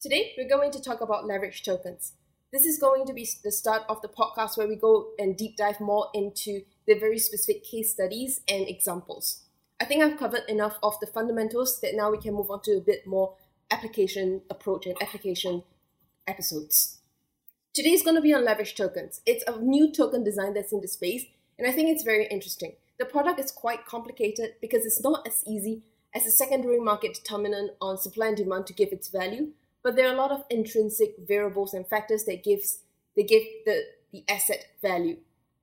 Today, we're going to talk about leverage tokens. This is going to be the start of the podcast where we go and deep dive more into the very specific case studies and examples. I think I've covered enough of the fundamentals that now we can move on to a bit more application approach and application episodes. Today is going to be on leverage tokens. It's a new token design that's in the space, and I think it's very interesting. The product is quite complicated because it's not as easy as a secondary market determinant on supply and demand to give its value, but there are a lot of intrinsic variables and factors that gives they give the, the asset value,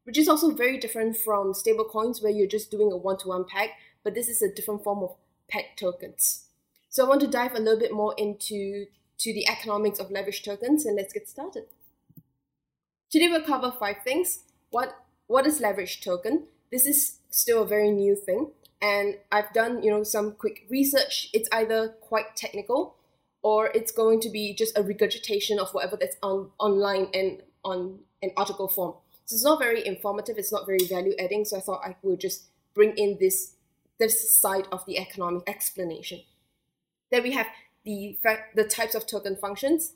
which is also very different from stablecoins where you're just doing a one-to-one peg, but this is a different form of peg tokens. So I want to dive a little bit more into to the economics of leverage tokens and let's get started. Today we'll cover five things. What what is leverage token? This is still a very new thing and I've done, you know, some quick research. It's either quite technical or it's going to be just a regurgitation of whatever that's on online and on an article form. So it's not very informative, it's not very value adding, so I thought I would just bring in this this side of the economic explanation. Then we have the the types of token functions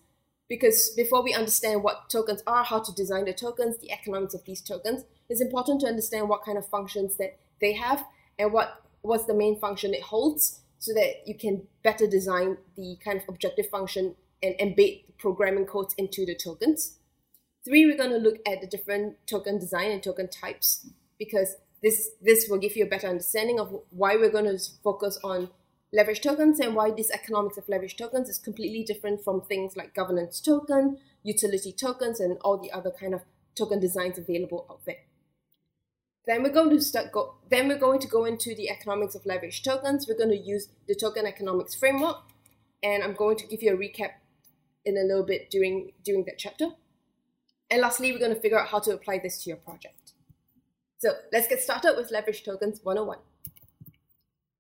because before we understand what tokens are, how to design the tokens, the economics of these tokens, it's important to understand what kind of functions that they have and what what's the main function it holds so that you can better design the kind of objective function and embed the programming codes into the tokens. Three, we're going to look at the different token design and token types because this this will give you a better understanding of why we're going to focus on leverage tokens and why this economics of leverage tokens is completely different from things like governance token, utility tokens, and all the other kind of token designs available out there. Then we're going to start go then we're going to go into the economics of leverage tokens. We're going to use the token economics framework, and I'm going to give you a recap in a little bit during during that chapter. And lastly, we're going to figure out how to apply this to your project. So let's get started with leverage tokens 101.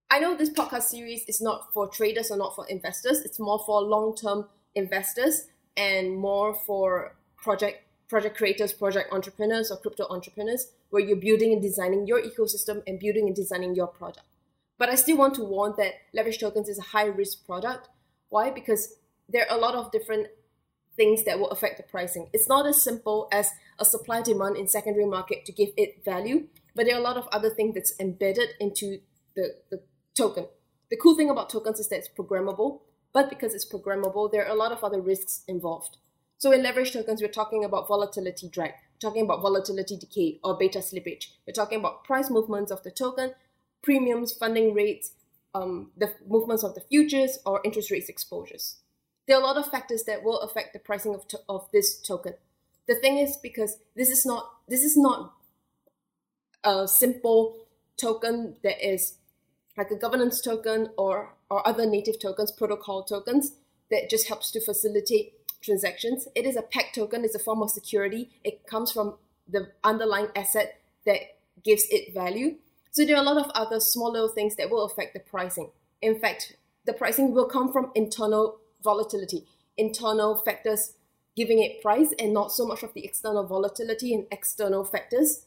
I know this podcast series is not for traders or not for investors. It's more for long-term investors and more for project project creators, project entrepreneurs, or crypto entrepreneurs, where you're building and designing your ecosystem and building and designing your product. But I still want to warn that leverage tokens is a high risk product. Why? Because there are a lot of different things that will affect the pricing. It's not as simple as a supply demand in secondary market to give it value, but there are a lot of other things that's embedded into the, the token. The cool thing about tokens is that it's programmable, but because it's programmable, there are a lot of other risks involved. So in leverage tokens, we're talking about volatility drag, talking about volatility decay or beta slippage. We're talking about price movements of the token, premiums, funding rates, um, the movements of the futures, or interest rates exposures. There are a lot of factors that will affect the pricing of, to- of this token. The thing is, because this is not this is not a simple token that is like a governance token or or other native tokens, protocol tokens that just helps to facilitate transactions. It is a peg token, it's a form of security. It comes from the underlying asset that gives it value. So there are a lot of other small little things that will affect the pricing. In fact, the pricing will come from internal volatility, internal factors giving it price, and not so much of the external volatility and external factors,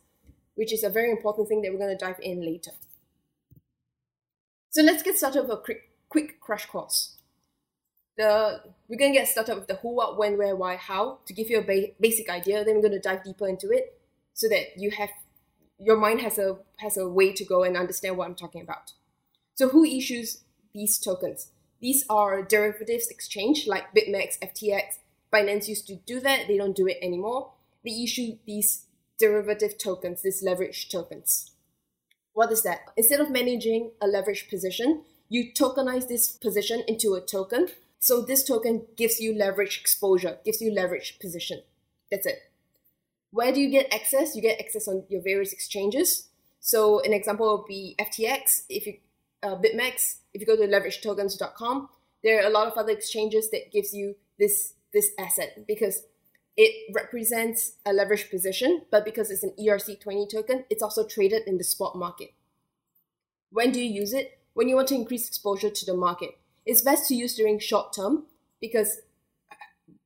which is a very important thing that we're going to dive in later. So let's get started with a quick, quick crash course the we're gonna get started with the who, what, when, where, why, how to give you a ba- basic idea. Then we're gonna dive deeper into it so that you have your mind has a has a way to go and understand what I'm talking about. So who issues these tokens? These are derivatives exchange like BitMEX, FTX. Binance used to do that. They don't do it anymore. They issue these derivative tokens, these leverage tokens. What is that? Instead of managing a leverage position, you tokenize this position into a token so this token gives you leverage exposure, gives you leverage position. That's it. Where do you get access? You get access on your various exchanges. So an example would be FTX. If you uh, BitMEX, if you go to leveragetokens.com, there are a lot of other exchanges that gives you this this asset because it represents a leverage position, but because it's an ERC20 token, it's also traded in the spot market. When do you use it? When you want to increase exposure to the market it's best to use during short term because uh,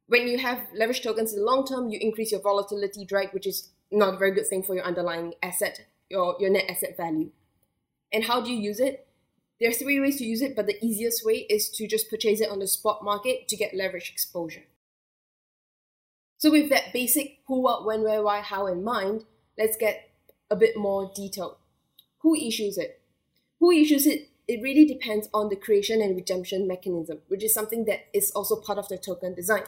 when you have leverage tokens in the long term, you increase your volatility drag, which is not a very good thing for your underlying asset, your, your net asset value. And how do you use it? There are three ways to use it, but the easiest way is to just purchase it on the spot market to get leverage exposure. So, with that basic who, what, when, where, why, how in mind, let's get a bit more detailed. Who issues it? Who issues it? It really depends on the creation and redemption mechanism, which is something that is also part of the token design.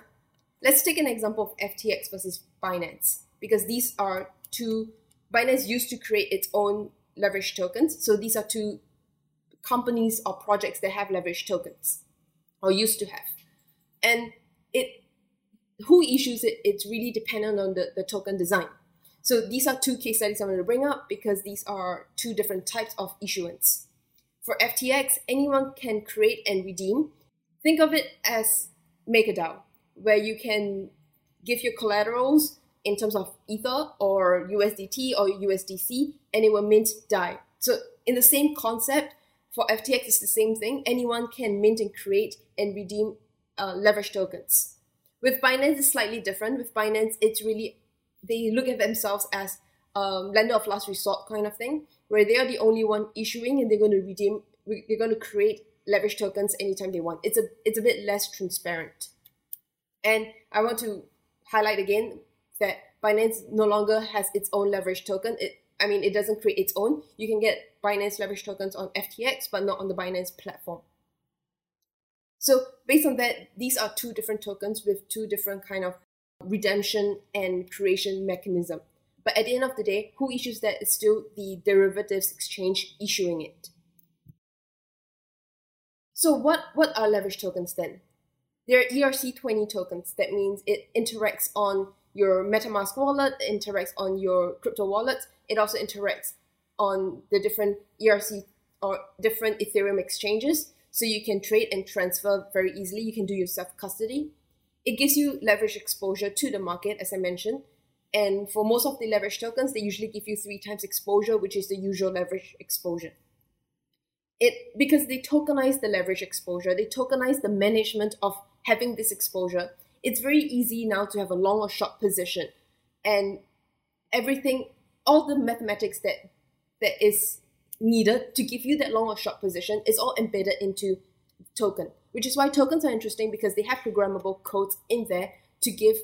Let's take an example of FTX versus Binance, because these are two, Binance used to create its own leverage tokens. So these are two companies or projects that have leverage tokens or used to have. And it who issues it, it's really dependent on the, the token design. So these are two case studies I'm going to bring up because these are two different types of issuance. For FTX, anyone can create and redeem. Think of it as MakerDAO, where you can give your collaterals in terms of Ether or USDT or USDC, and it will mint DAI. So in the same concept, for FTX, it's the same thing. Anyone can mint and create and redeem uh, leverage tokens. With Binance, it's slightly different. With Binance, it's really they look at themselves as um, lender of last resort kind of thing, where they are the only one issuing and they're going to redeem, they're going to create leverage tokens anytime they want. It's a it's a bit less transparent. And I want to highlight again that Binance no longer has its own leverage token. It I mean, it doesn't create its own. You can get Binance leverage tokens on FTX, but not on the Binance platform. So based on that, these are two different tokens with two different kind of redemption and creation mechanism. But at the end of the day, who issues that is still the derivatives exchange issuing it. So what, what are leverage tokens then? They're ERC20 tokens. That means it interacts on your MetaMask wallet, it interacts on your crypto wallet, it also interacts on the different ERC or different Ethereum exchanges. So you can trade and transfer very easily. You can do your self custody. It gives you leverage exposure to the market, as I mentioned. And for most of the leverage tokens, they usually give you three times exposure, which is the usual leverage exposure. It because they tokenize the leverage exposure, they tokenize the management of having this exposure. It's very easy now to have a long or short position, and everything all the mathematics that that is needed to give you that long or short position is all embedded into token, which is why tokens are interesting because they have programmable codes in there to give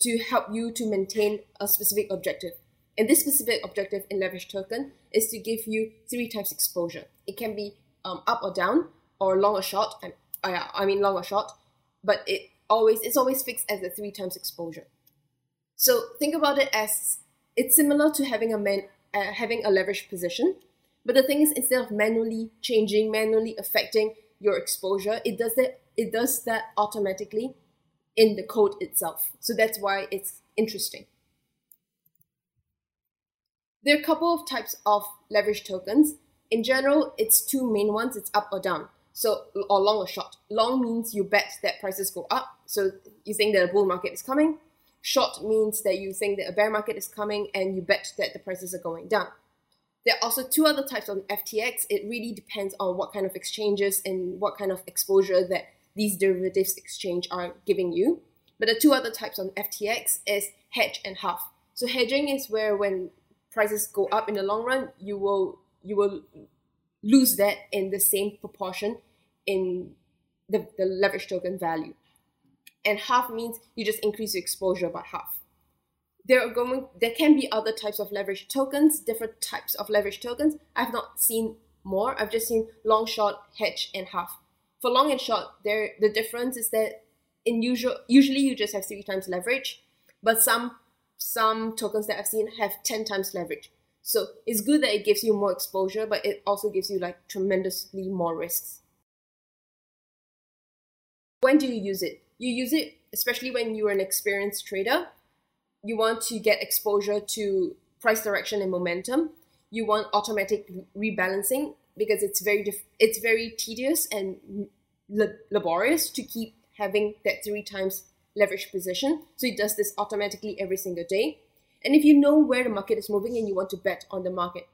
to help you to maintain a specific objective. And this specific objective in leverage token is to give you three times exposure. It can be um, up or down, or long or short. I, I, I mean long or short, but it always it's always fixed as a three times exposure. So think about it as it's similar to having a man uh, having a leverage position, but the thing is, instead of manually changing, manually affecting your exposure, it does that. It does that automatically in the code itself. So that's why it's interesting. There are a couple of types of leverage tokens. In general, it's two main ones. It's up or down. So, or long or short. Long means you bet that prices go up. So you think that a bull market is coming. Short means that you think that a bear market is coming and you bet that the prices are going down. There are also two other types on FTX. It really depends on what kind of exchanges and what kind of exposure that these derivatives exchange are giving you. But the two other types on FTX is hedge and half. So hedging is where when prices go up in the long run, you will you will lose that in the same proportion in the, the leverage token value and half means you just increase your exposure by half. There are going there can be other types of leverage tokens, different types of leverage tokens. I've not seen more. I've just seen long, short, hedge, and half. For long and short, there the difference is that in usual usually you just have three times leverage, but some some tokens that I've seen have ten times leverage. So it's good that it gives you more exposure, but it also gives you like tremendously more risks. When do you use it? you use it especially when you're an experienced trader. You want to get exposure to price direction and momentum. You want automatic rebalancing because it's very dif- it's very tedious and laborious to keep having that three times leverage position. So it does this automatically every single day. And if you know where the market is moving and you want to bet on the market,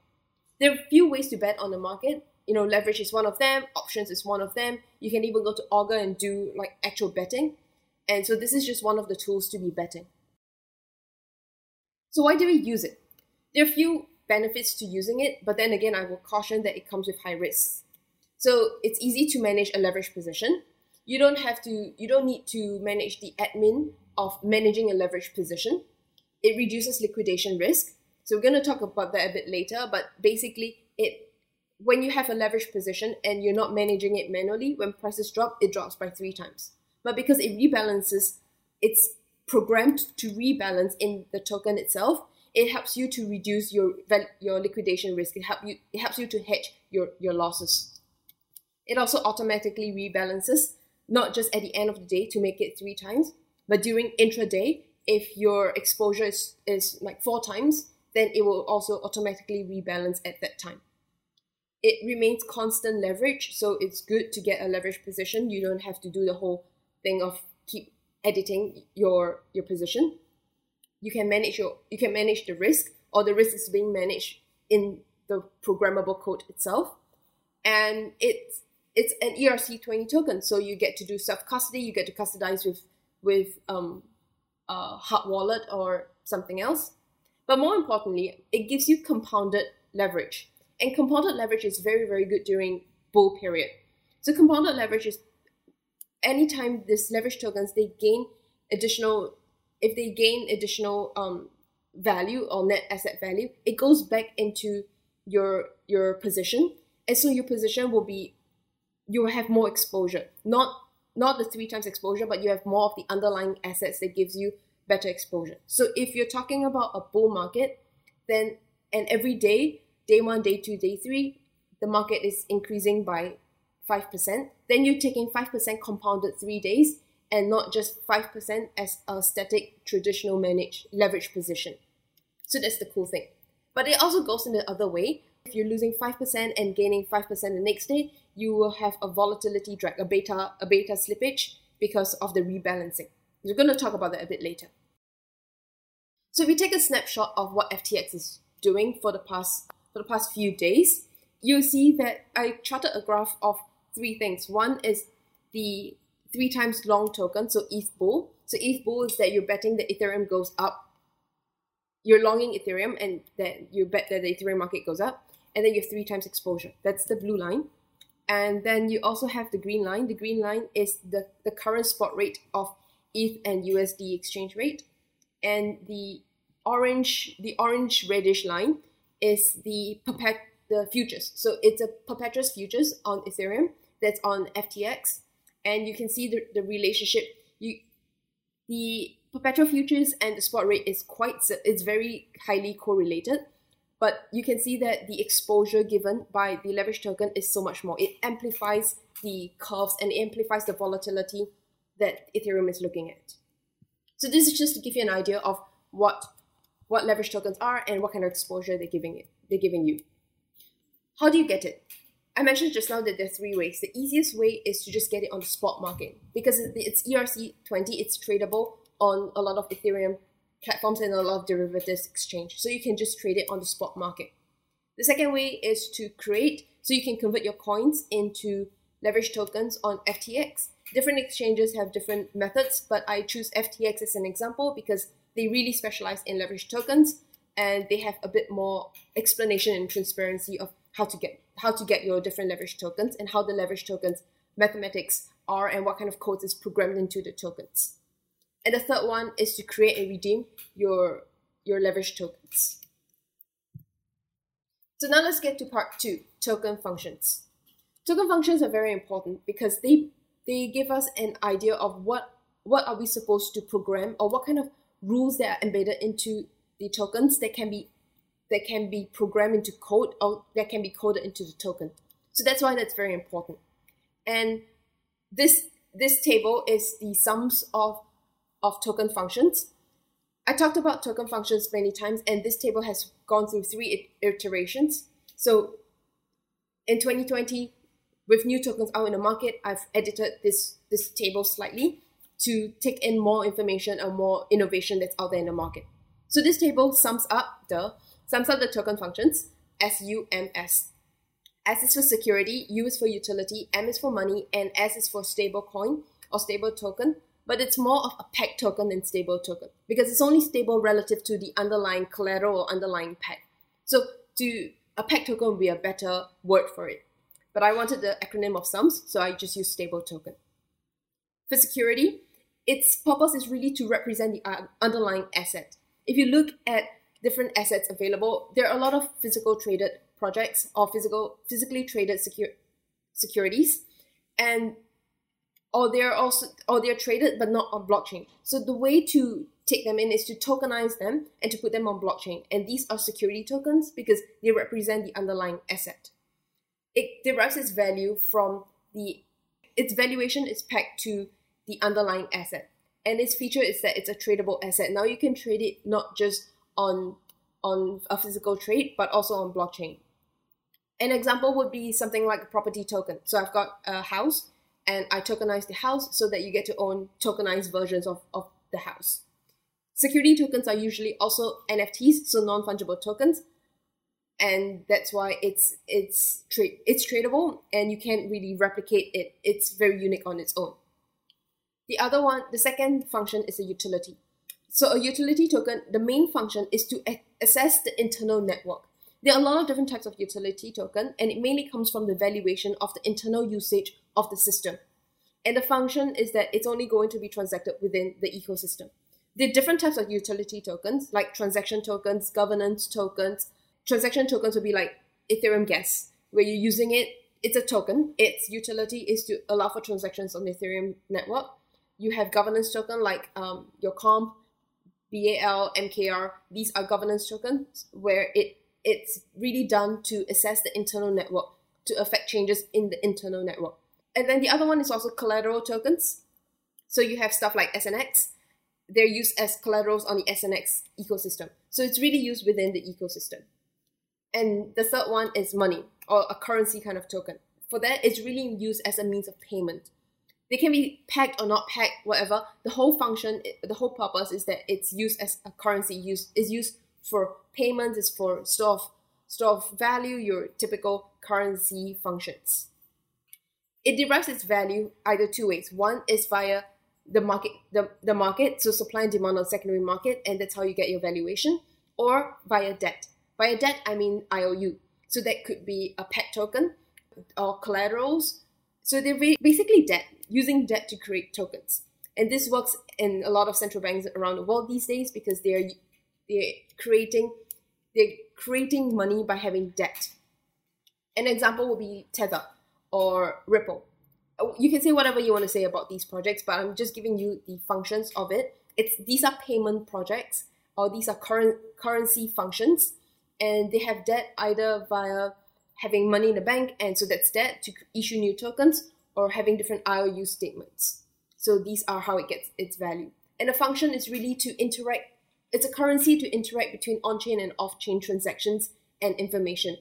there are a few ways to bet on the market you know, leverage is one of them, options is one of them. You can even go to Augur and do like actual betting. And so this is just one of the tools to be betting. So why do we use it? There are a few benefits to using it, but then again, I will caution that it comes with high risks. So it's easy to manage a leverage position. You don't have to, you don't need to manage the admin of managing a leverage position. It reduces liquidation risk. So we're going to talk about that a bit later, but basically it when you have a leverage position and you're not managing it manually, when prices drop, it drops by three times. But because it rebalances, it's programmed to rebalance in the token itself. It helps you to reduce your your liquidation risk. It help you it helps you to hedge your, your losses. It also automatically rebalances, not just at the end of the day to make it three times, but during intraday, if your exposure is, is like four times, then it will also automatically rebalance at that time. It remains constant leverage, so it's good to get a leverage position. You don't have to do the whole thing of keep editing your your position. You can manage your you can manage the risk, or the risk is being managed in the programmable code itself. And it's it's an ERC20 token, so you get to do self custody. You get to custodize with with um, a hard wallet or something else. But more importantly, it gives you compounded leverage. And compounded leverage is very, very good during bull period. So compounded leverage is anytime this leverage tokens they gain additional if they gain additional um, value or net asset value, it goes back into your your position. And so your position will be you will have more exposure. Not not the three times exposure, but you have more of the underlying assets that gives you better exposure. So if you're talking about a bull market, then and every day, day one, day two, day three, the market is increasing by 5%, then you're taking 5% compounded three days and not just 5% as a static traditional managed leverage position. So that's the cool thing. But it also goes in the other way. If you're losing 5% and gaining 5% the next day, you will have a volatility drag, a beta, a beta slippage because of the rebalancing. We're going to talk about that a bit later. So if we take a snapshot of what FTX is doing for the past for the past few days, you'll see that I charted a graph of three things. One is the three times long token, so ETH bull. So ETH bull is that you're betting that Ethereum goes up. You're longing Ethereum and that you bet that the Ethereum market goes up, and then you have three times exposure. That's the blue line. And then you also have the green line. The green line is the, the current spot rate of ETH and USD exchange rate. And the orange, the orange reddish line is the perpet the futures. So it's a perpetuous futures on Ethereum that's on FTX. And you can see the, the relationship. You the perpetual futures and the spot rate is quite it's very highly correlated but you can see that the exposure given by the leverage token is so much more. It amplifies the curves and amplifies the volatility that Ethereum is looking at. So this is just to give you an idea of what what leverage tokens are and what kind of exposure they're giving it they're giving you. How do you get it? I mentioned just now that there are three ways. The easiest way is to just get it on the spot market because it's ERC20, it's tradable on a lot of Ethereum platforms and a lot of derivatives exchange. So you can just trade it on the spot market. The second way is to create, so you can convert your coins into leverage tokens on FTX. Different exchanges have different methods, but I choose FTX as an example because they really specialize in leverage tokens and they have a bit more explanation and transparency of how to get how to get your different leverage tokens and how the leverage tokens mathematics are and what kind of codes is programmed into the tokens. And the third one is to create and redeem your, your leverage tokens. So now let's get to part two, token functions. Token functions are very important because they they give us an idea of what what are we supposed to program or what kind of rules that are embedded into the tokens that can be that can be programmed into code or that can be coded into the token. So that's why that's very important. And this this table is the sums of of token functions. I talked about token functions many times, and this table has gone through three iterations. So in 2020, with new tokens out in the market, I've edited this, this table slightly to take in more information and more innovation that's out there in the market. So this table sums up the sums up the token functions SUMS. S U M S. S is for security, U is for utility, M is for money, and S is for stable coin or stable token but it's more of a peg token than stable token because it's only stable relative to the underlying collateral or underlying peg. So to a peg token would be a better word for it. but I wanted the acronym of SUMS, so I just used stable token. For security, its purpose is really to represent the uh, underlying asset. If you look at different assets available, there are a lot of physical traded projects or physical physically traded secure, securities, and or they're also or they're traded but not on blockchain. So the way to take them in is to tokenize them and to put them on blockchain. And these are security tokens because they represent the underlying asset. It derives its value from the its valuation is pegged to the underlying asset. And its feature is that it's a tradable asset. Now you can trade it not just on on a physical trade, but also on blockchain. An example would be something like a property token. So I've got a house and I tokenize the house so that you get to own tokenized versions of, of the house. Security tokens are usually also NFTs, so non-fungible tokens, and that's why it's it's trade it's tradable and you can't really replicate it. It's very unique on its own. The other one, the second function is a utility. So a utility token, the main function is to assess the internal network. There are a lot of different types of utility token, and it mainly comes from the valuation of the internal usage of the system. And the function is that it's only going to be transacted within the ecosystem. There are different types of utility tokens, like transaction tokens, governance tokens. Transaction tokens would be like Ethereum Gas, where you're using it, it's a token. Its utility is to allow for transactions on the Ethereum network. You have governance token like um, your comp, BAL, MKR. These are governance tokens where it it's really done to assess the internal network to affect changes in the internal network. And then the other one is also collateral tokens. So you have stuff like SNX, they're used as collaterals on the SNX ecosystem. So it's really used within the ecosystem. And the third one is money or a currency kind of token. For that, it's really used as a means of payment. They can be pegged or not pegged, whatever. The whole function, the whole purpose is that it's used as a currency. Used is used for payments. Is for store of store of value. Your typical currency functions. It derives its value either two ways. One is via the market the, the market so supply and demand on secondary market and that's how you get your valuation or via debt via debt i mean iou so that could be a peg token or collaterals so they're basically debt using debt to create tokens. And this works in a lot of central banks around the world these days because they're they're creating they're creating money by having debt. An example would be tether or ripple. Oh, you can say whatever you want to say about these projects, but I'm just giving you the functions of it. It's these are payment projects or these are current currency functions, and they have debt either via having money in the bank, and so that's debt to issue new tokens, or having different IOU statements. So these are how it gets its value. And a function is really to interact. It's a currency to interact between on-chain and off-chain transactions and information.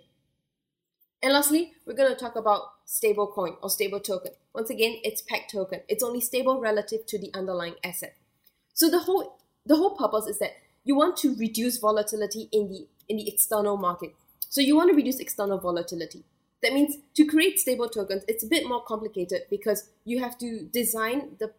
And lastly, we're going to talk about stablecoin or stable token. Once again, it's peg token. It's only stable relative to the underlying asset. So the whole the whole purpose is that you want to reduce volatility in the in the external market. So you want to reduce external volatility. That means to create stable tokens, it's a bit more complicated because you have to design the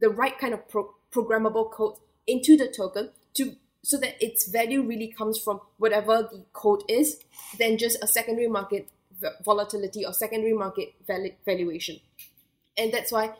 the right kind of pro- programmable code into the token to so that its value really comes from whatever the code is than just a secondary market volatility or secondary market valuation. And that's why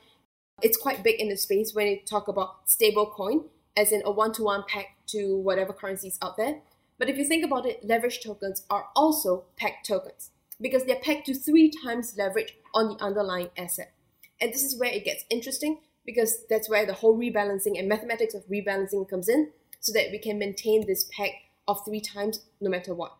it's quite big in the space when you talk about stable coin, as in a one to one peg to whatever currencies out there. But if you think about it, leverage tokens are also pegged tokens because they're pegged to three times leverage on the underlying asset. And this is where it gets interesting because that's where the whole rebalancing and mathematics of rebalancing comes in so that we can maintain this peg of three times no matter what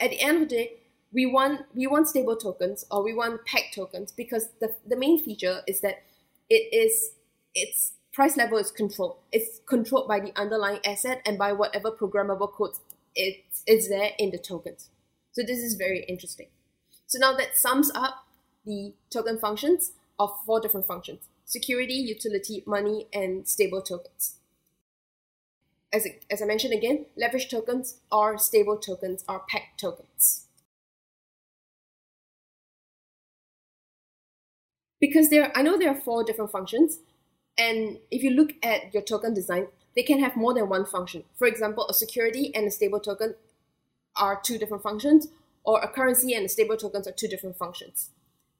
at the end of the day, we want we want stable tokens or we want peg tokens because the, the main feature is that it is its price level is controlled. It's controlled by the underlying asset and by whatever programmable code it's, it's there in the tokens. So this is very interesting. So now that sums up the token functions of four different functions. Security, utility, money, and stable tokens as, as I mentioned again, leverage tokens are stable tokens, are peg tokens. Because there, I know there are four different functions, and if you look at your token design, they can have more than one function. For example, a security and a stable token are two different functions, or a currency and a stable tokens are two different functions.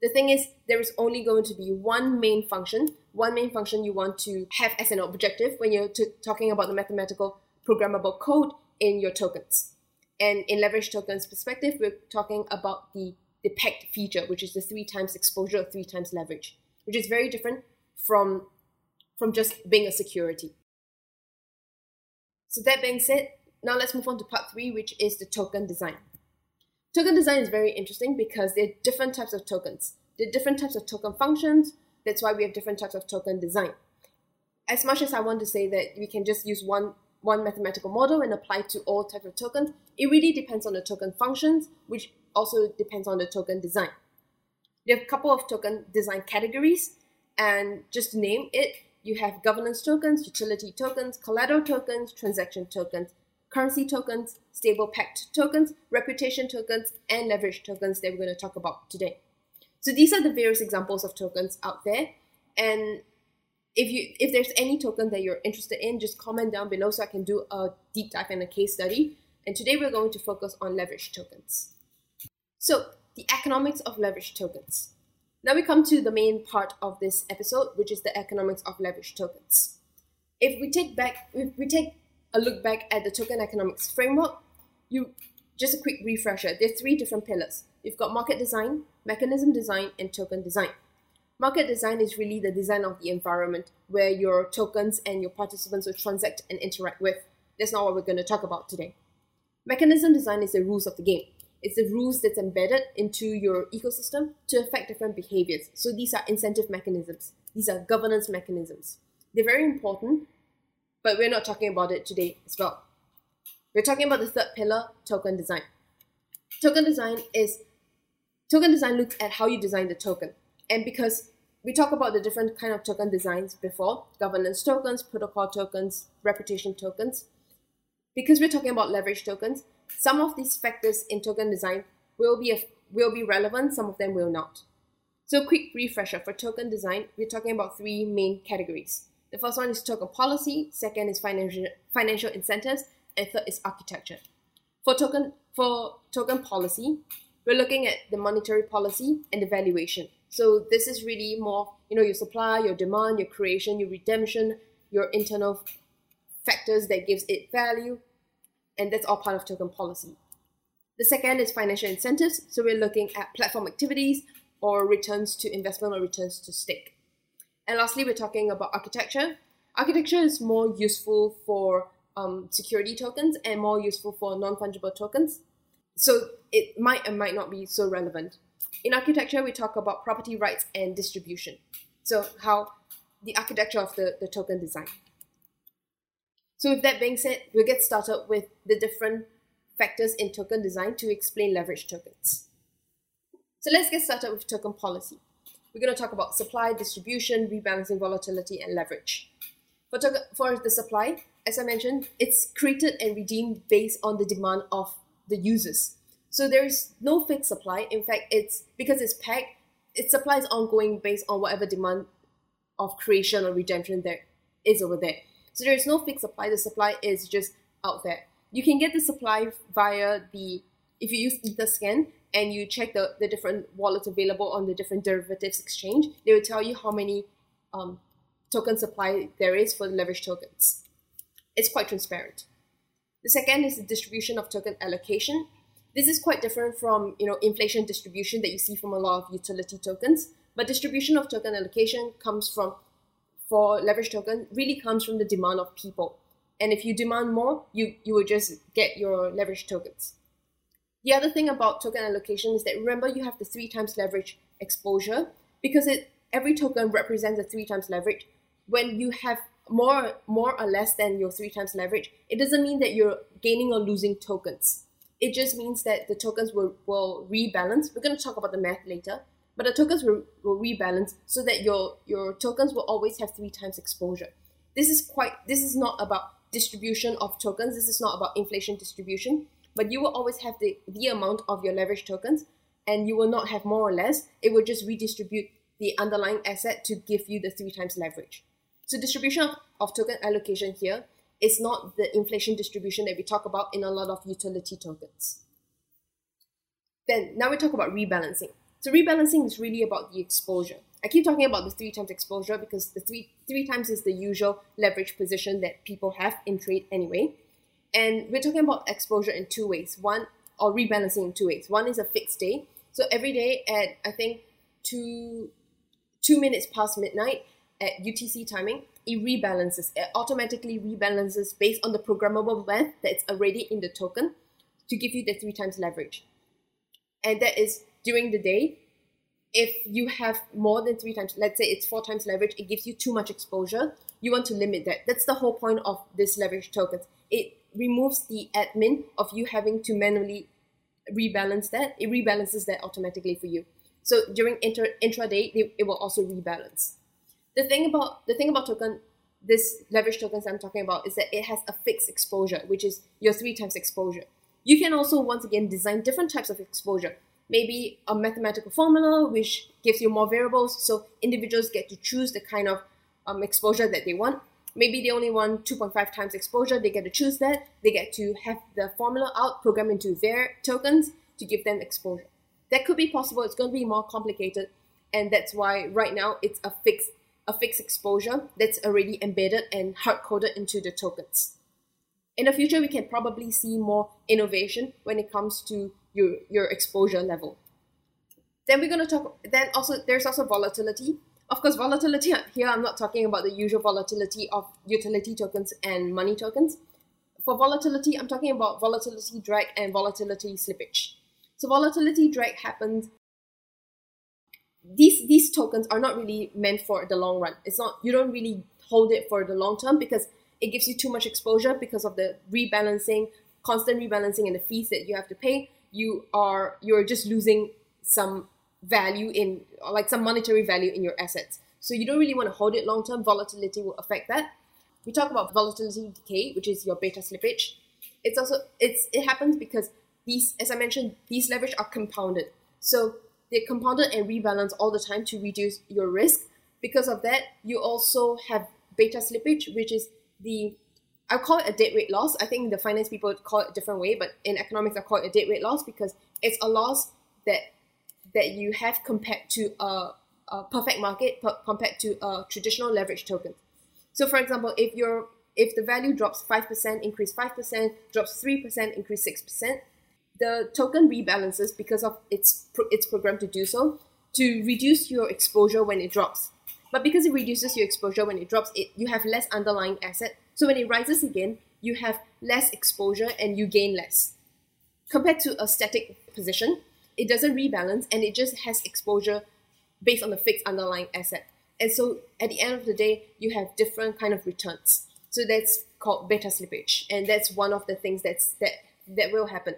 The thing is, there is only going to be one main function, one main function you want to have as an objective when you're t- talking about the mathematical programmable code in your tokens. And in leverage tokens perspective, we're talking about the, the pegged feature, which is the three times exposure three times leverage, which is very different from, from just being a security. So that being said, now let's move on to part three, which is the token design. Token design is very interesting because there are different types of tokens. There are different types of token functions. That's why we have different types of token design. As much as I want to say that we can just use one one mathematical model and apply to all types of tokens, it really depends on the token functions, which also depends on the token design. There are a couple of token design categories, and just to name it, you have governance tokens, utility tokens, collateral tokens, transaction tokens, currency tokens, stable pegged tokens, reputation tokens, and leverage tokens that we're going to talk about today. So these are the various examples of tokens out there. And if you if there's any token that you're interested in, just comment down below so I can do a deep dive and a case study. And today we're going to focus on leverage tokens. So the economics of leverage tokens. Now we come to the main part of this episode, which is the economics of leverage tokens. If we take back if we take a look back at the token economics framework, you just a quick refresher. There are three different pillars. You've got market design, mechanism design, and token design. Market design is really the design of the environment where your tokens and your participants will transact and interact with. That's not what we're going to talk about today. Mechanism design is the rules of the game. It's the rules that's embedded into your ecosystem to affect different behaviors. So these are incentive mechanisms. These are governance mechanisms. They're very important, but we're not talking about it today as well. We're talking about the third pillar, token design. Token design is token design looks at how you design the token and because we talk about the different kind of token designs before governance tokens protocol tokens reputation tokens because we're talking about leverage tokens some of these factors in token design will be a, will be relevant some of them will not so quick refresher for token design we're talking about three main categories the first one is token policy second is financial financial incentives and third is architecture for token for token policy we're looking at the monetary policy and the valuation so this is really more, you know, your supply, your demand, your creation, your redemption, your internal factors that gives it value, and that's all part of token policy. The second is financial incentives. So we're looking at platform activities or returns to investment or returns to stake. And lastly, we're talking about architecture. Architecture is more useful for um, security tokens and more useful for non-fungible tokens. So it might and might not be so relevant in architecture, we talk about property rights and distribution. So how the architecture of the, the token design. So with that being said, we'll get started with the different factors in token design to explain leverage tokens. So let's get started with token policy. We're going to talk about supply, distribution, rebalancing volatility, and leverage. For, for the supply, as I mentioned, it's created and redeemed based on the demand of the users. So there is no fixed supply. In fact, it's because it's pegged, its supply is ongoing based on whatever demand of creation or redemption there is over there. So there is no fixed supply. The supply is just out there. You can get the supply via the if you use Etherscan and you check the, the different wallets available on the different derivatives exchange, they will tell you how many um, token supply there is for the leverage tokens. It's quite transparent. The second is the distribution of token allocation. This is quite different from you know inflation distribution that you see from a lot of utility tokens. But distribution of token allocation comes from for leverage token really comes from the demand of people. And if you demand more, you, you will just get your leverage tokens. The other thing about token allocation is that remember you have the three times leverage exposure because it every token represents a three times leverage. When you have more more or less than your three times leverage, it doesn't mean that you're gaining or losing tokens it just means that the tokens will, will rebalance. We're going to talk about the math later, but the tokens will, will rebalance so that your, your tokens will always have three times exposure. This is quite, this is not about distribution of tokens. This is not about inflation distribution, but you will always have the, the amount of your leverage tokens and you will not have more or less. It will just redistribute the underlying asset to give you the three times leverage. So distribution of, of token allocation here is not the inflation distribution that we talk about in a lot of utility tokens. Then now we talk about rebalancing. So rebalancing is really about the exposure. I keep talking about the three times exposure because the three three times is the usual leverage position that people have in trade anyway. And we're talking about exposure in two ways. One or rebalancing in two ways. One is a fixed day. So every day at I think two two minutes past midnight at UTC timing, it rebalances. It automatically rebalances based on the programmable math that's already in the token to give you the three times leverage. And that is during the day. If you have more than three times, let's say it's four times leverage, it gives you too much exposure. You want to limit that. That's the whole point of this leverage tokens. It removes the admin of you having to manually rebalance that. It rebalances that automatically for you. So during inter intraday, it, it will also rebalance. The thing about the thing about token, this leverage tokens I'm talking about is that it has a fixed exposure, which is your three times exposure. You can also once again design different types of exposure. Maybe a mathematical formula which gives you more variables, so individuals get to choose the kind of um, exposure that they want. Maybe they only want 2.5 times exposure, they get to choose that. They get to have the formula out programmed into their tokens to give them exposure. That could be possible, it's going to be more complicated, and that's why right now it's a fixed a fixed exposure that's already embedded and hard coded into the tokens. In the future, we can probably see more innovation when it comes to your, your exposure level. Then we're going to talk, then also, there's also volatility. Of course, volatility here, I'm not talking about the usual volatility of utility tokens and money tokens. For volatility, I'm talking about volatility drag and volatility slippage. So volatility drag happens these these tokens are not really meant for the long run. It's not you don't really hold it for the long term because it gives you too much exposure because of the rebalancing, constant rebalancing and the fees that you have to pay. You are you're just losing some value in like some monetary value in your assets. So you don't really want to hold it long term. Volatility will affect that. We talk about volatility decay, which is your beta slippage. It's also it's it happens because these, as I mentioned, these leverage are compounded. So they're compounded and rebalance all the time to reduce your risk. Because of that, you also have beta slippage, which is the I call it a dead weight loss. I think the finance people call it a different way, but in economics, I call it a dead weight loss because it's a loss that that you have compared to a, a perfect market compared to a traditional leverage token. So, for example, if your if the value drops five percent, increase five percent, drops three percent, increase six percent, the token rebalances because of its its program to do so to reduce your exposure when it drops. But because it reduces your exposure when it drops, it you have less underlying asset. So when it rises again, you have less exposure and you gain less. Compared to a static position, it doesn't rebalance and it just has exposure based on the fixed underlying asset. And so at the end of the day, you have different kind of returns. So that's called beta slippage, and that's one of the things that's that that will happen.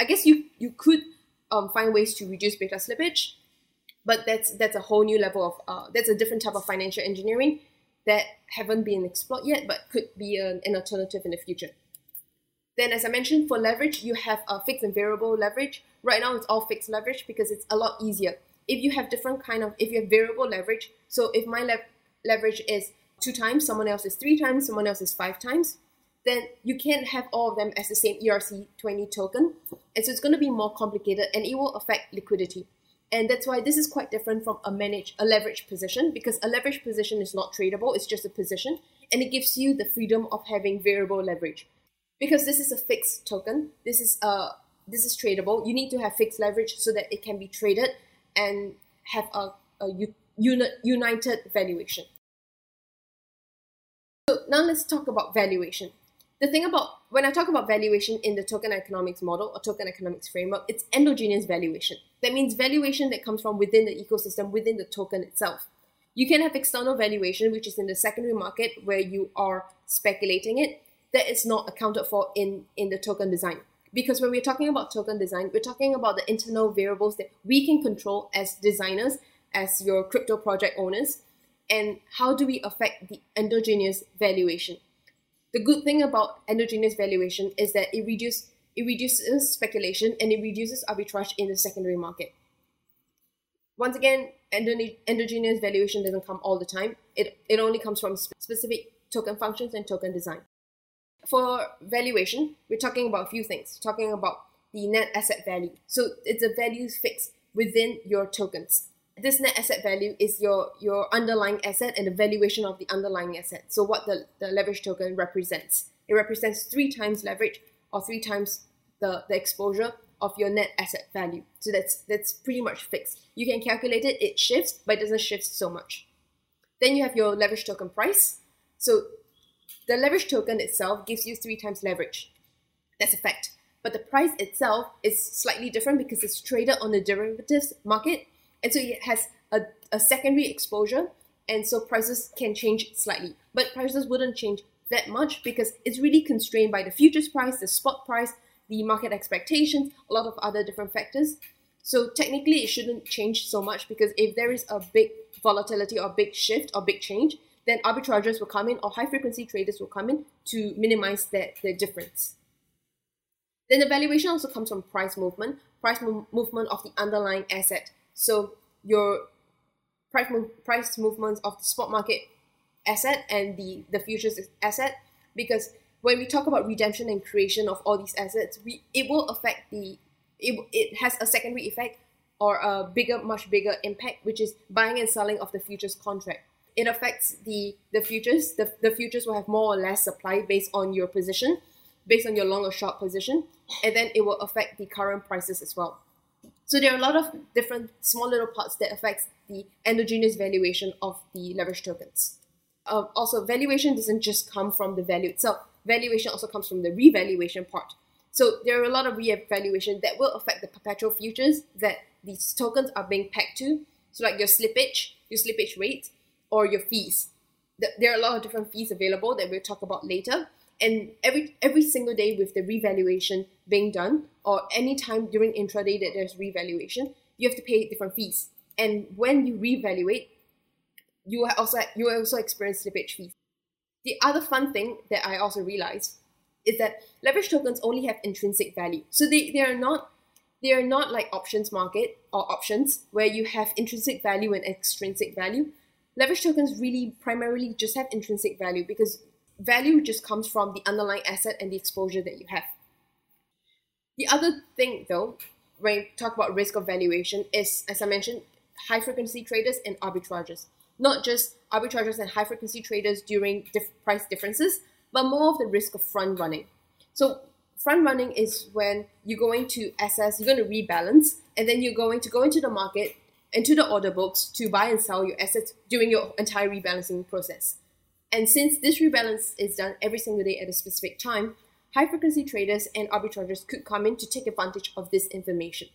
I guess you you could um, find ways to reduce beta slippage, but that's that's a whole new level of uh, that's a different type of financial engineering that haven't been explored yet, but could be an, an alternative in the future. Then, as I mentioned, for leverage, you have a fixed and variable leverage. Right now, it's all fixed leverage because it's a lot easier. If you have different kind of, if you have variable leverage, so if my le- leverage is two times, someone else is three times, someone else is five times, then you can't have all of them as the same ERC20 token. And so it's going to be more complicated and it will affect liquidity. And that's why this is quite different from a managed, a leverage position because a leverage position is not tradable, it's just a position and it gives you the freedom of having variable leverage. Because this is a fixed token, this is a this is tradable. You need to have fixed leverage so that it can be traded and have a, a unit, united valuation. So now let's talk about valuation the thing about when I talk about valuation in the token economics model or token economics framework, it's endogenous valuation. That means valuation that comes from within the ecosystem, within the token itself. You can have external valuation, which is in the secondary market where you are speculating it, that is not accounted for in, in the token design. Because when we're talking about token design, we're talking about the internal variables that we can control as designers, as your crypto project owners, and how do we affect the endogenous valuation? The good thing about endogenous valuation is that it reduces it reduces speculation and it reduces arbitrage in the secondary market. Once again, endogenous valuation doesn't come all the time. It, it only comes from specific token functions and token design. For valuation, we're talking about a few things. We're talking about the net asset value. So it's a value fixed within your tokens. This net asset value is your, your underlying asset and the valuation of the underlying asset. So what the, the leverage token represents. It represents three times leverage or three times the, the exposure of your net asset value. So that's that's pretty much fixed. You can calculate it, it shifts, but it doesn't shift so much. Then you have your leverage token price. So the leverage token itself gives you three times leverage. That's a fact. But the price itself is slightly different because it's traded on the derivatives market. And so it has a, a secondary exposure. And so prices can change slightly. But prices wouldn't change that much because it's really constrained by the futures price, the spot price, the market expectations, a lot of other different factors. So technically, it shouldn't change so much because if there is a big volatility or big shift or big change, then arbitrageurs will come in or high frequency traders will come in to minimize that the difference. Then the valuation also comes from price movement, price mo- movement of the underlying asset. So your price mo- price movements of the spot market asset and the the futures asset because when we talk about redemption and creation of all these assets, we it will affect the it, it has a secondary effect or a bigger, much bigger impact, which is buying and selling of the futures contract. It affects the the futures. The, the futures will have more or less supply based on your position, based on your long or short position, and then it will affect the current prices as well. So there are a lot of different small little parts that affects the endogenous valuation of the leverage tokens. Uh, also, valuation doesn't just come from the value itself valuation also comes from the revaluation part. So there are a lot of revaluation that will affect the perpetual futures that these tokens are being pegged to. So like your slippage, your slippage rate, or your fees. There are a lot of different fees available that we'll talk about later. And every every single day with the revaluation being done, or any time during intraday that there's revaluation, you have to pay different fees. And when you revaluate, you also you also experience slippage fees. The other fun thing that I also realized is that leverage tokens only have intrinsic value. So they, they are not they are not like options market or options where you have intrinsic value and extrinsic value. Leverage tokens really primarily just have intrinsic value because value just comes from the underlying asset and the exposure that you have. The other thing though, when we talk about risk of valuation is, as I mentioned, high frequency traders and arbitrages not just arbitrageurs and high frequency traders during diff- price differences, but more of the risk of front running. So front running is when you're going to assess, you're going to rebalance, and then you're going to go into the market, into the order books to buy and sell your assets during your entire rebalancing process. And since this rebalance is done every single day at a specific time, high frequency traders and arbitrageurs could come in to take advantage of this information.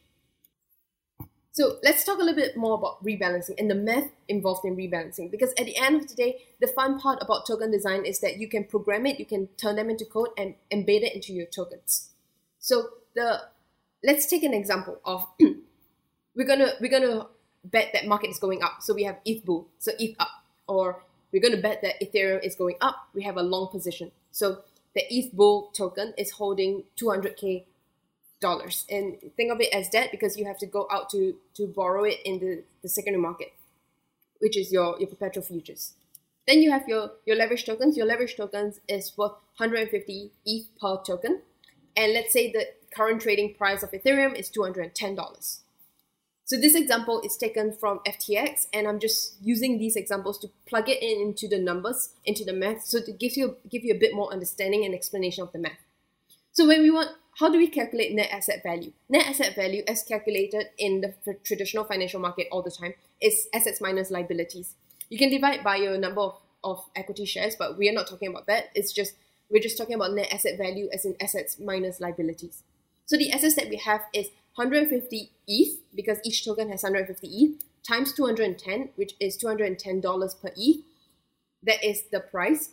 So let's talk a little bit more about rebalancing and the math involved in rebalancing. Because at the end of the day, the fun part about token design is that you can program it, you can turn them into code and embed it into your tokens. So the let's take an example of we're gonna we're gonna bet that market is going up. So we have ETH bull, so ETH up, or we're gonna bet that Ethereum is going up. We have a long position. So the ETH bull token is holding 200k dollars and think of it as debt because you have to go out to to borrow it in the, the secondary market which is your your perpetual futures then you have your your leverage tokens your leverage tokens is worth 150 eth per token and let's say the current trading price of ethereum is $210 so this example is taken from ftx and i'm just using these examples to plug it in into the numbers into the math so to give you give you a bit more understanding and explanation of the math so when we want how do we calculate net asset value? Net asset value, as calculated in the traditional financial market all the time, is assets minus liabilities. You can divide by your number of, of equity shares, but we are not talking about that. It's just we're just talking about net asset value as in assets minus liabilities. So the assets that we have is 150 ETH because each token has 150 ETH times 210, which is $210 per ETH. That is the price.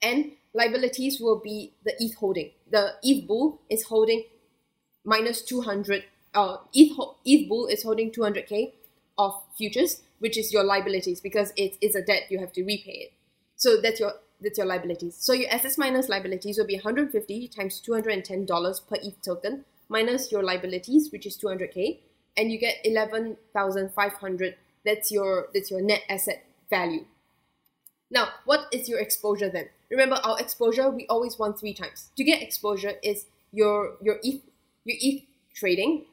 And liabilities will be the ETH holding. The ETH bull is holding minus 200, uh, ETH, ETH bull is holding 200k of futures, which is your liabilities because it is a debt, you have to repay it. So that's your that's your liabilities. So your assets minus liabilities will be 150 times $210 per ETH token minus your liabilities, which is 200k, and you get 11,500. That's your that's your net asset value. Now, what is your exposure then? Remember, our exposure we always want three times. To get exposure is your your ETH your ETH trading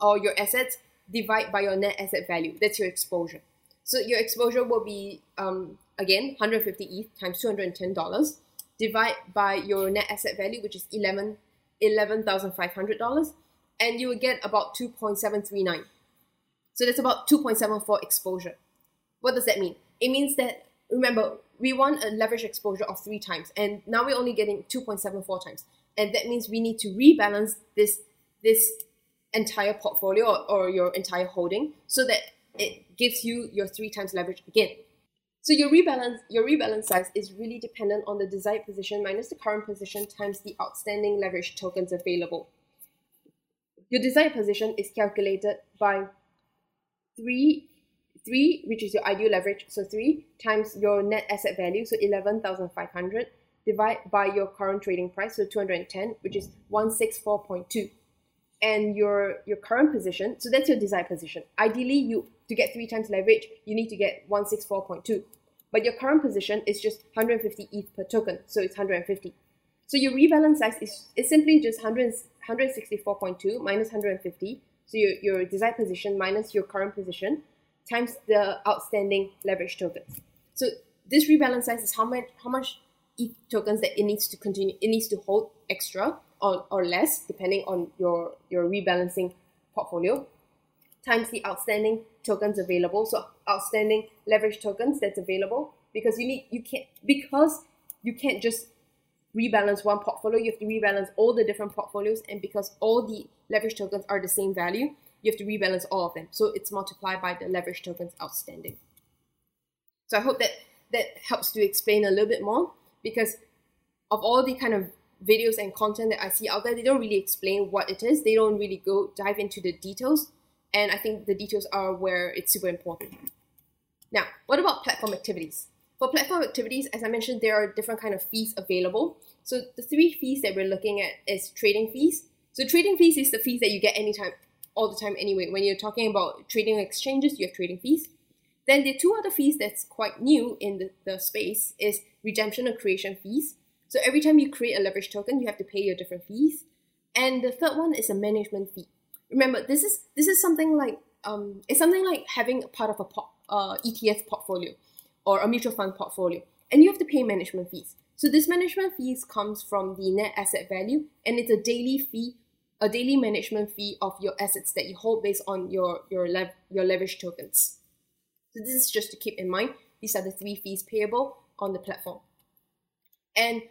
or your assets divide by your net asset value. That's your exposure. So your exposure will be um, again 150 ETH times 210 dollars divide by your net asset value, which is 11 $11,500, and you will get about 2.739. So that's about 2.74 exposure. What does that mean? It means that, remember, we want a leverage exposure of three times, and now we're only getting 2.74 times. And that means we need to rebalance this, this entire portfolio or, or your entire holding so that it gives you your three times leverage again. So your rebalance your rebalance size is really dependent on the desired position minus the current position times the outstanding leverage tokens available. Your desired position is calculated by three three, which is your ideal leverage, so three times your net asset value, so eleven thousand five hundred, divide by your current trading price, so two hundred and ten, which is one six four point two, and your your current position, so that's your desired position. Ideally, you to get three times leverage, you need to get 164.2. But your current position is just 150 ETH per token, so it's 150. So your rebalance size is, is simply just 100, 164.2 minus 150. So your, your desired position minus your current position times the outstanding leverage tokens. So this rebalance size is how much how much ETH tokens that it needs to continue it needs to hold extra or, or less depending on your your rebalancing portfolio times the outstanding tokens available. So outstanding leverage tokens that's available because you need you can't because you can't just rebalance one portfolio, you have to rebalance all the different portfolios, and because all the leverage tokens are the same value, you have to rebalance all of them. So it's multiplied by the leverage tokens outstanding. So I hope that that helps to explain a little bit more because of all the kind of videos and content that I see out there, they don't really explain what it is. They don't really go dive into the details and I think the details are where it's super important. Now, what about platform activities? For platform activities, as I mentioned, there are different kind of fees available. So the three fees that we're looking at is trading fees. So trading fees is the fees that you get anytime, all the time anyway. When you're talking about trading exchanges, you have trading fees. Then the two other fees that's quite new in the, the space is redemption or creation fees. So every time you create a leverage token, you have to pay your different fees. And the third one is a management fee remember this is this is something like um, it's something like having a part of a po- uh, ETF portfolio or a mutual fund portfolio, and you have to pay management fees. So this management fees comes from the net asset value, and it's a daily fee, a daily management fee of your assets that you hold based on your your lev- your leverage tokens. So this is just to keep in mind. These are the three fees payable on the platform. And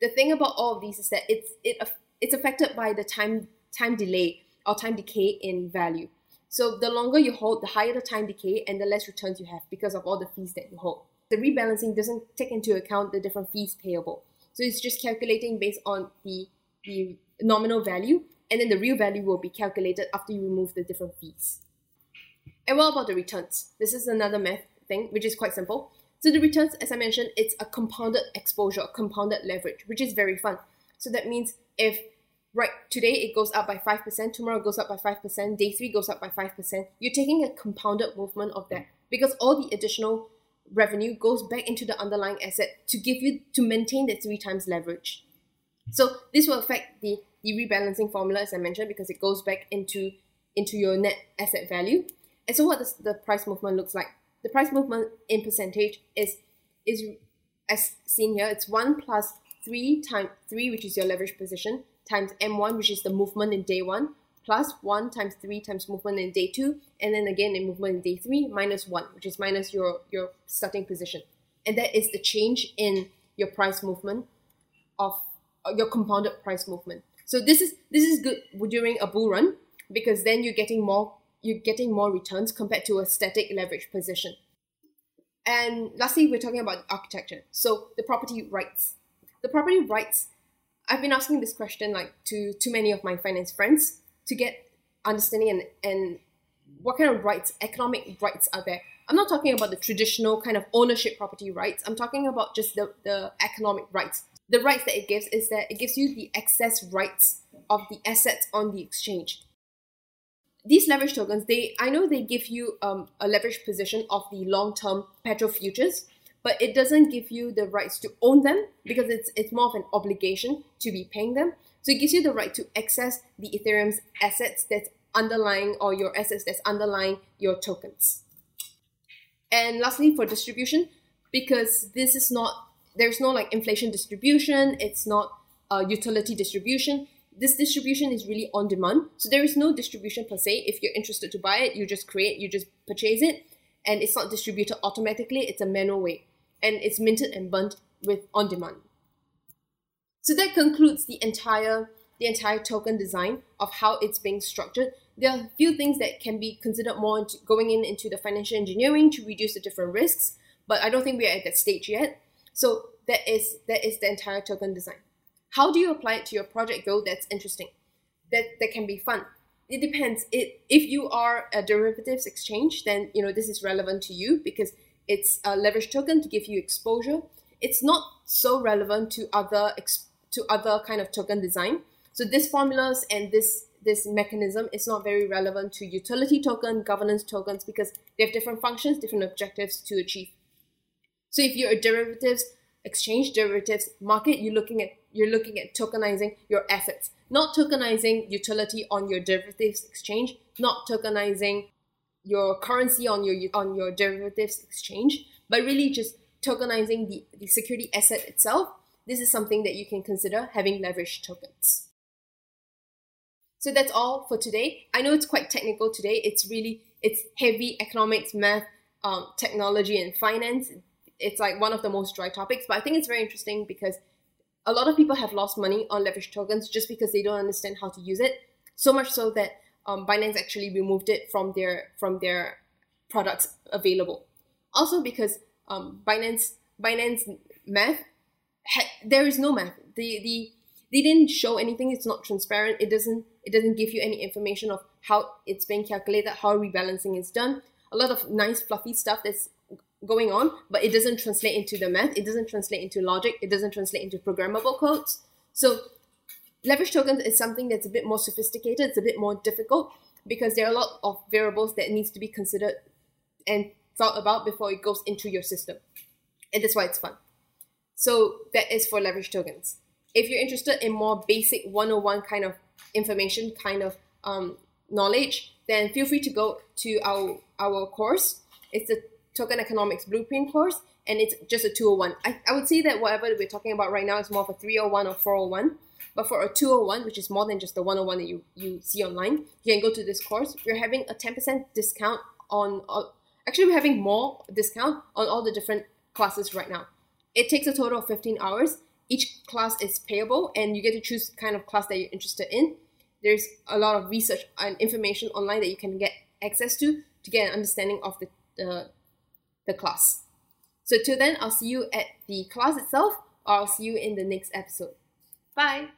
the thing about all of these is that it's it it's affected by the time time delay or time decay in value. So the longer you hold, the higher the time decay and the less returns you have because of all the fees that you hold. The rebalancing doesn't take into account the different fees payable. So it's just calculating based on the, the nominal value and then the real value will be calculated after you remove the different fees. And what about the returns? This is another math thing, which is quite simple. So the returns, as I mentioned, it's a compounded exposure, compounded leverage, which is very fun. So that means if right today it goes up by 5%, tomorrow goes up by 5%, day three goes up by 5%. You're taking a compounded movement of that because all the additional revenue goes back into the underlying asset to give you to maintain that three times leverage. So this will affect the, the rebalancing formula as I mentioned because it goes back into into your net asset value. And so what does the price movement looks like? The price movement in percentage is is as seen here, it's one plus three times three, which is your leverage position, times m1, which is the movement in day 1, plus 1 times 3 times movement in day 2, and then again in movement in day 3, minus 1, which is minus your, your starting position. And that is the change in your price movement of uh, your compounded price movement. So this is this is good during a bull run because then you're getting more you're getting more returns compared to a static leverage position. And lastly, we're talking about architecture. So the property rights. The property rights I've been asking this question like to too many of my finance friends to get understanding and, and what kind of rights, economic rights are there. I'm not talking about the traditional kind of ownership property rights. I'm talking about just the, the economic rights. The rights that it gives is that it gives you the excess rights of the assets on the exchange. These leverage tokens, they I know they give you um, a leverage position of the long-term petro futures, but it doesn't give you the rights to own them because it's it's more of an obligation to be paying them. So it gives you the right to access the Ethereum's assets that's underlying or your assets that's underlying your tokens. And lastly, for distribution, because this is not, there's no like inflation distribution, it's not a utility distribution. This distribution is really on demand. So there is no distribution per se. If you're interested to buy it, you just create, you just purchase it, and it's not distributed automatically, it's a manual way. And it's minted and burnt with on demand. So that concludes the entire the entire token design of how it's being structured. There are a few things that can be considered more going in into the financial engineering to reduce the different risks, but I don't think we are at that stage yet. So that is that is the entire token design. How do you apply it to your project though? That's interesting. That that can be fun. It depends. It if you are a derivatives exchange, then you know this is relevant to you because it's a leverage token to give you exposure. It's not so relevant to other to other kind of token design. So this formulas and this this mechanism is not very relevant to utility token, governance tokens because they have different functions, different objectives to achieve. So if you're a derivatives exchange derivatives market, you're looking at you're looking at tokenizing your assets, not tokenizing utility on your derivatives exchange, not tokenizing your currency on your on your derivatives exchange, but really just tokenizing the, the security asset itself this is something that you can consider having leveraged tokens. So that's all for today. I know it's quite technical today. It's really it's heavy economics, math, um, technology, and finance. It's like one of the most dry topics, but I think it's very interesting because a lot of people have lost money on leveraged tokens just because they don't understand how to use it. So much so that um, Binance actually removed it from their from their products available. Also because um, Binance Binance Math there is no math. The the they didn't show anything. It's not transparent. It doesn't it doesn't give you any information of how it's being calculated, how rebalancing is done. A lot of nice fluffy stuff that's going on, but it doesn't translate into the math. It doesn't translate into logic. It doesn't translate into programmable codes. So leverage tokens is something that's a bit more sophisticated. It's a bit more difficult because there are a lot of variables that needs to be considered and thought about before it goes into your system. And that's why it's fun. So that is for leverage tokens. If you're interested in more basic 101 kind of information, kind of um, knowledge, then feel free to go to our our course. It's the Token Economics Blueprint course, and it's just a 201. I, I would say that whatever we're talking about right now is more of a 301 or 401. But for a 201, which is more than just the 101 that you, you see online, you can go to this course. We're having a 10% discount on, uh, actually, we're having more discount on all the different classes right now. It takes a total of 15 hours. Each class is payable and you get to choose kind of class that you're interested in. There's a lot of research and information online that you can get access to to get an understanding of the, the, the class. So till then, I'll see you at the class itself or I'll see you in the next episode. Bye!